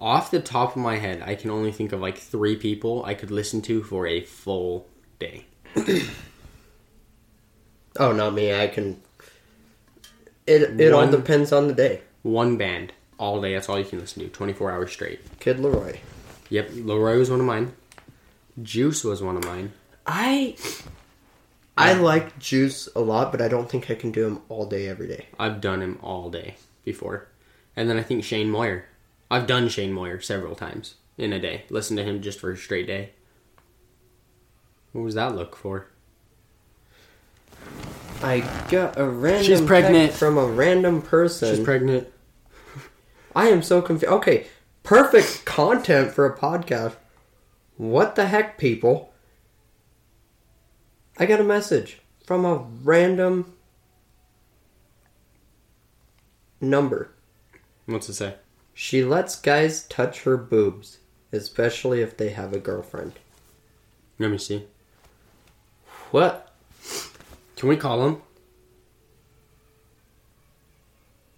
off the top of my head, I can only think of, like, three people I could listen to for a full day. Oh, not me. I can. It, it all One- depends on the day. One band, all day. That's all you can listen to, 24 hours straight. Kid LAROI. Yep, LAROI was one of mine. Juice was one of mine. I. I like Juice a lot, but I don't think I can do him all day, every day. I've done him all day before. And then I think Shane Moyer. I've done Shane Moyer several times in a day. Listen to him just for a straight day. What was that look for? I got a random She's pregnant. text from a random person. She's pregnant. I am so confused. Okay, perfect content for a podcast. What the heck, people? I got a message from a random number. What's it say? She lets guys touch her boobs, especially if they have a girlfriend. Let me see. What? Can we call him?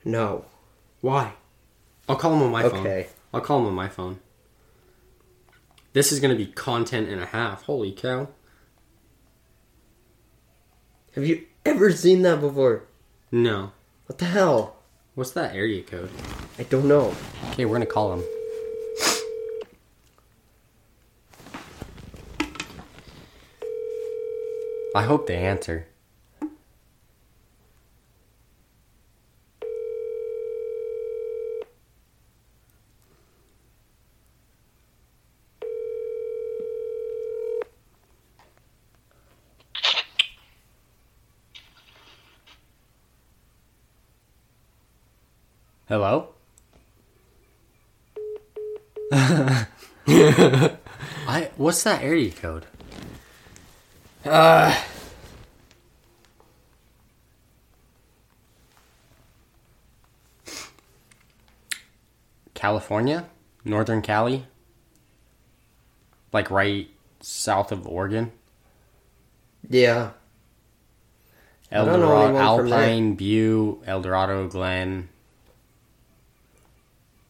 No. Why? I'll call him on my phone. Okay. I'll call him on my phone. This is gonna be content and a half. Holy cow. Have you ever seen that before? No. What the hell? What's that area code? I don't know. Okay, we're gonna call him. I hope they answer. Hello? I what's that area code? Uh, California, Northern Cali, like right south of Oregon. Yeah. I El Dorado, anyone from there. Alpine, Butte, El Dorado, Glen.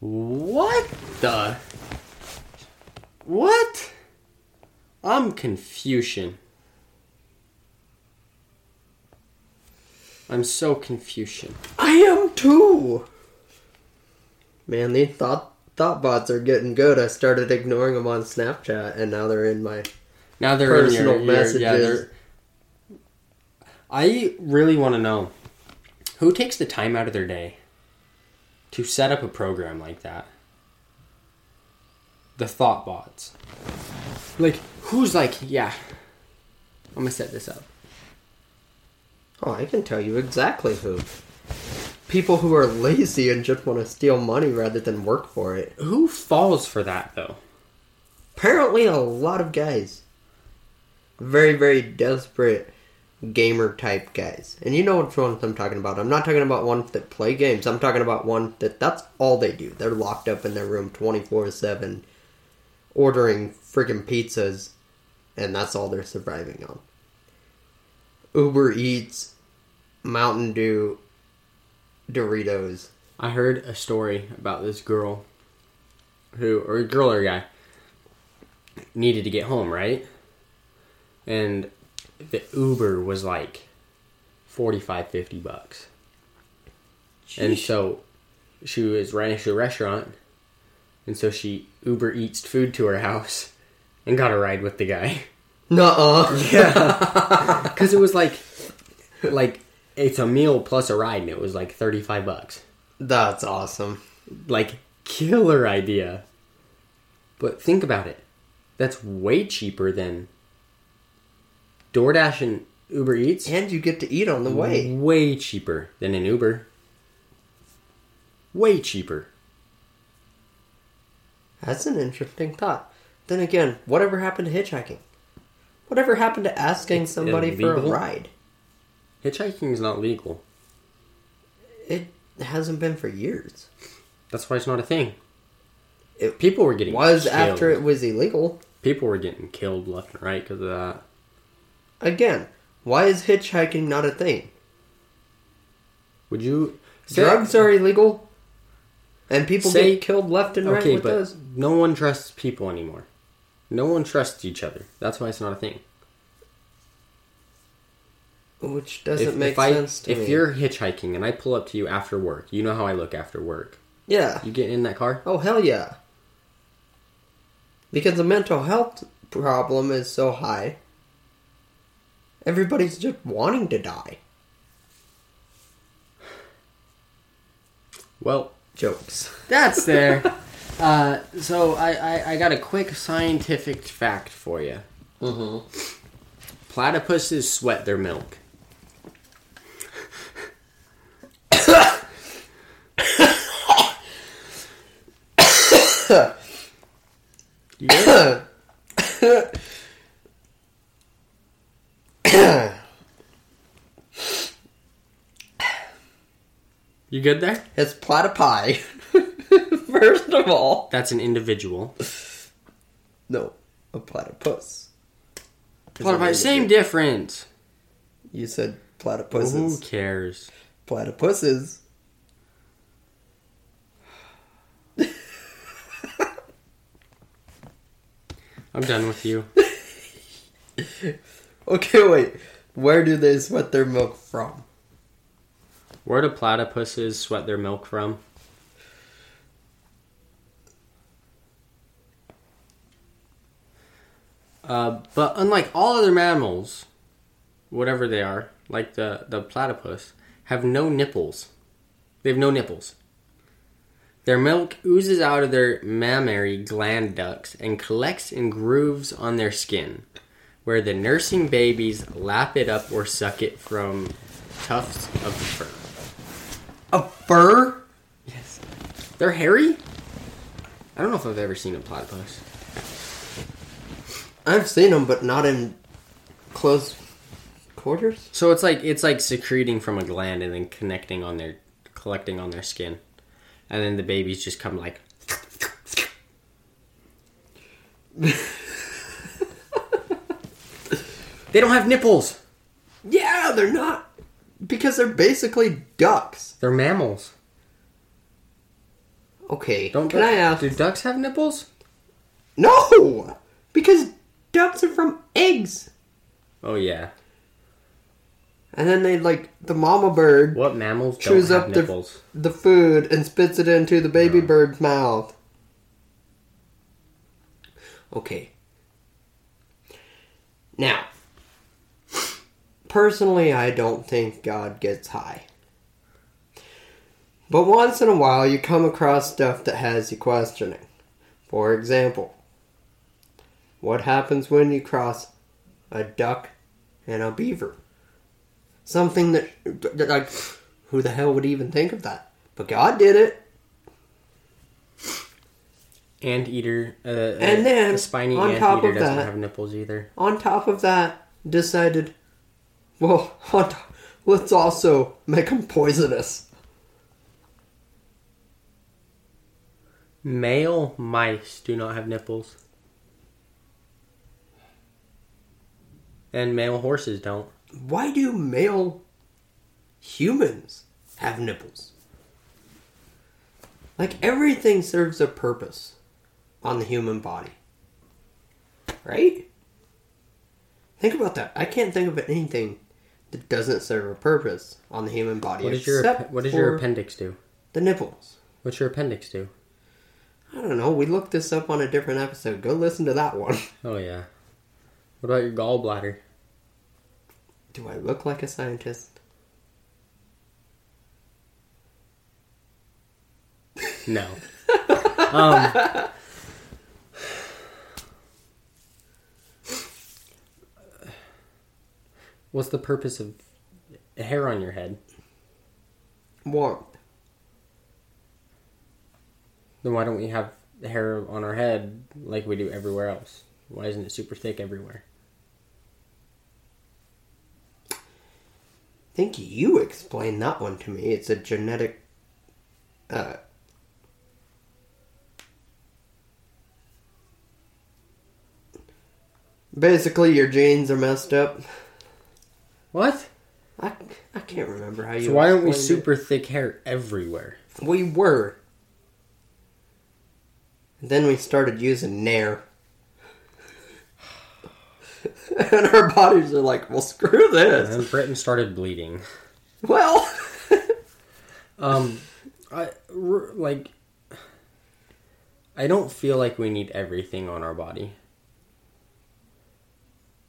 What the? What? I'm Confucian. I'm so Confucian. I am too. Man, these thought thought bots are getting good. I started ignoring them on Snapchat, and now they're in my. Now they're Personal in your, your- yeah, messages. I really want to know who takes the time out of their day to set up a program like that. The thought bots. Like, who's like, yeah, I'm gonna set this up. Oh, I can tell you exactly who. People who are lazy and just want to steal money rather than work for it. Who falls for that though? Apparently, a lot of guys. Very, very desperate gamer type guys. And you know which ones I'm talking about. I'm not talking about ones that play games. I'm talking about one that that's all they do. They're locked up in their room 24 7, ordering friggin' pizzas, and that's all they're surviving on. Uber Eats, Mountain Dew, Doritos. I heard a story about this girl who, or a girl or a guy, needed to get home, right? And the Uber was like 45, 50 bucks. And so she was right next to a restaurant. And so she Uber Eats food to her house and got a ride with the guy. Nuh-uh. Yeah. Because it was like, like, it's a meal plus a ride and it was like 35 bucks That's awesome. like killer idea. But think about it. That's way cheaper than DoorDash and Uber Eats. And you get to eat on the way. Way cheaper than an Uber. Way cheaper. That's an interesting thought. Then again, whatever happened to hitchhiking? Whatever happened to asking It's somebody for a ride? Hitchhiking is not legal. It hasn't been for years. That's why it's not a thing. It People were getting was killed. after it was illegal. People were getting killed left and right because of that. Again, why is hitchhiking not a thing? Would you? Drugs are illegal, and people Say- get killed left and right okay, with but those. no one trusts people anymore. No one trusts each other. That's why it's not a thing. Which doesn't if, make if I- sense to if me. If you're hitchhiking and I pull up to you after work, you know how I look after work. yeah. You get in that car? Oh hell yeah. Because the mental health problem is so high. Everybody's just wanting to die. Well, Jokes. that's there. uh, so I, I, I got a quick scientific fact for you. Mm-hmm. Platypuses sweat their milk. You good? You good there? it's platypi. First of all. That's an individual. No, a platypus. Platypi, same difference. You said platypuses. Who cares? Platypuses. I'm done with you. Okay, wait. Where do they sweat their milk from? Where do platypuses sweat their milk from? Uh, but unlike all other mammals, whatever they are, like the, the platypus, have no nipples. They have no nipples. Their milk oozes out of their mammary gland ducts and collects in grooves on their skin, where the nursing babies lap it up or suck it from tufts of fur. A fur? Yes. They're hairy? I don't know if I've ever seen a platypus. I've seen them, but not in close quarters. So it's like it's like secreting from a gland and then connecting on their collecting on their skin, and then the babies just come like. They don't have nipples. Yeah, they're not. Because they're basically ducks. They're mammals. Okay, Don't can du- I ask? Do ducks have nipples? No! Because ducks are from eggs. Oh yeah. And then they, like, the mama bird What mammals chews up the, nipples? the food and spits it into the baby bird's mouth. Okay. Now, personally, I don't think God gets high. But once in a while, you come across stuff that has you questioning. For example, what happens when you cross a duck and a beaver? Something that, that, like, who the hell would even think of that? But God did it. Anteater. Uh, And then, the spiny on top of doesn't that- have nipples either. On top of that, decided, well, let's also make them poisonous. Male mice do not have nipples. And male horses don't. Why do male humans have nipples? Like everything serves a purpose on the human body. Right? Think about that. I can't think of anything that doesn't serve a purpose on the human body. What does your what does your appendix do? the nipples? What's your appendix do? I don't know. We looked this up on a different episode. Go listen to that one. Oh yeah. What about your gallbladder? Do I look like a scientist? No. um, what's the purpose of hair on your head? Warmth. Then why don't we have hair on our head like we do everywhere else? Why isn't it super thick everywhere? I think you explained that one to me. It's a genetic. Uh, basically, your genes are messed up. What? I, I can't remember how you. So why aren't we super thick hair everywhere? We were. Then we started using Nair. and our bodies are like, well, screw And this. then Britton started bleeding. Well, Um, I like. I don't feel like we need everything on our body.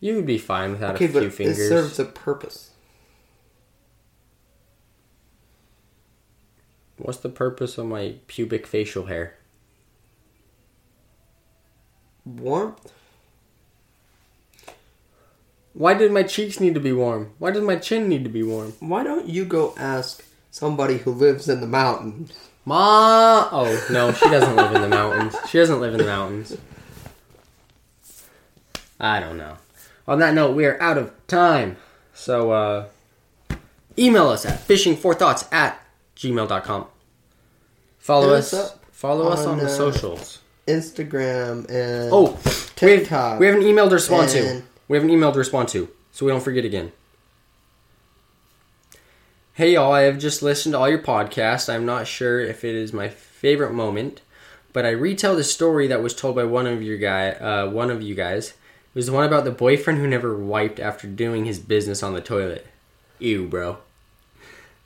You would be fine without okay, a few but it serves a purpose. What's the purpose of my pubic facial hair? Warmth. Why did my cheeks need to be warm? Why does my chin need to be warm? Why don't you go ask somebody who lives in the mountains? Ma! Oh no, she doesn't live in the mountains. She doesn't live in the mountains. I don't know. On that note, we are out of time. So, uh, email us at fishingforthoughts at gmail.com. Follow Hit us. us follow us on on, the uh, socials. Instagram and Oh, we have, TikTok. we have an email to respond to. We have an email to respond to, so we don't forget again. Hey y'all, I have just listened to all your podcasts. I'm not sure if it is my favorite moment, but I retell the story that was told by one of your guy, uh, one of you guys. It was the one about the boyfriend who never wiped after doing his business on the toilet. Ew, bro.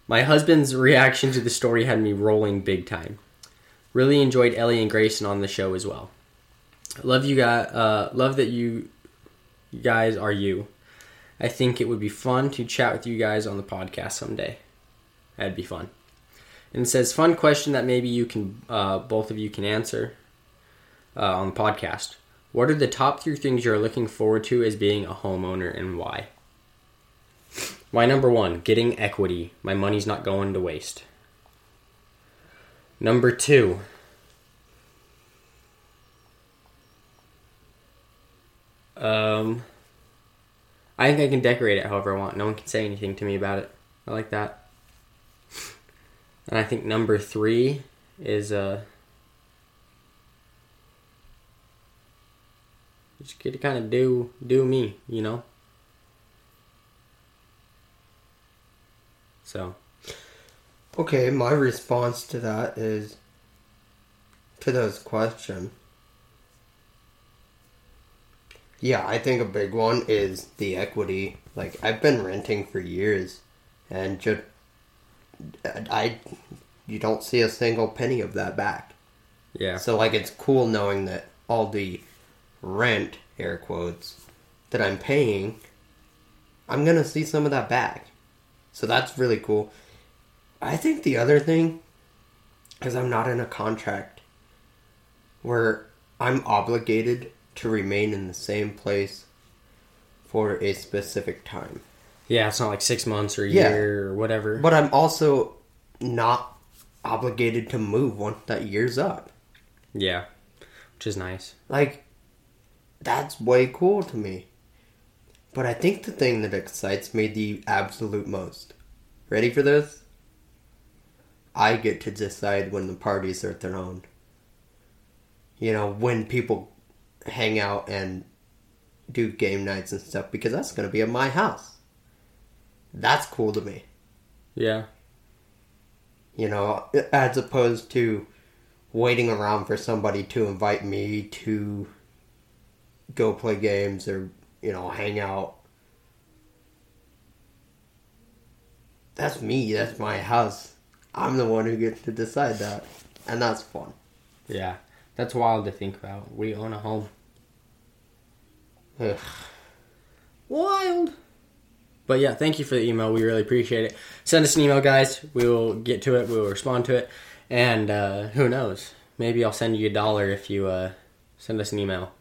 My husband's reaction to the story had me rolling big time. Really enjoyed Ellie and Grayson on the show as well. Love you guys. Uh, love that you guys are you. I think it would be fun to chat with you guys on the podcast someday. That'd be fun. And it says, fun question that maybe you can, uh, both of you can answer uh, on the podcast. What are the top three things you're looking forward to as being a homeowner and why? My number one, getting equity. My money's not going to waste. Number two, um, I think I can decorate it however I want. No one can say anything to me about it. I like that. And I think number three is uh Just get to kind of do do me, you know. So Okay, my response to that is to those question. Yeah, I think a big one is the equity. Like I've been renting for years and just I you don't see a single penny of that back. yeah, So like it's cool knowing that all the rent air quotes that I'm paying I'm going to see some of that back. So that's really cool. I think the other thing is I'm not in a contract where I'm obligated to remain in the same place for a specific time. yeah, it's not like six months or a Yeah. year or whatever. But I'm also not obligated to move once that year's up. yeah, which is nice. Like, that's way cool to me. But I think the thing that excites me the absolute most. Ready for this? I get to decide when the parties are thrown. You know, when people hang out and do game nights and stuff, because that's going to be at my house. That's cool to me. Yeah, You know, as opposed to waiting around for somebody to invite me to go play games or, you know, hang out. That's me. That's my house. I'm the one who gets to decide that. And that's fun. yeah, that's wild to think about. We own a home. Ugh. Wild. But yeah, thank you for the email. We really appreciate it. Send us an email, guys. We will get to it. We will respond to it. And uh, who knows? Maybe I'll send you a dollar if you uh, send us an email.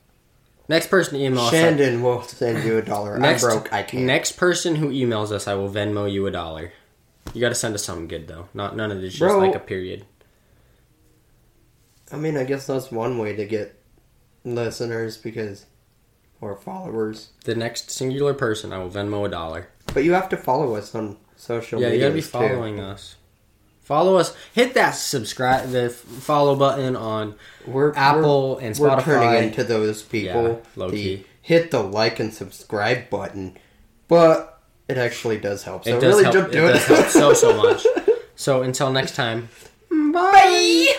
Next person to email us. will send you a dollar. Next, I broke. I can't. Next person who emails us, I will Venmo you a dollar. You got to send us something good though. Not none of this just like a period. I mean, I guess that's one way to get listeners because, or followers. The next singular person, I will Venmo a dollar. But you have to follow us on social Yeah, you media. gotta be following us. Follow us. Hit that subscribe, the follow button on We're Apple we're, and We're turning into those people. Yeah, the hit the like and subscribe button, but it actually does help. So it does really, help. just It do it. does help so so much. So until next time. Bye.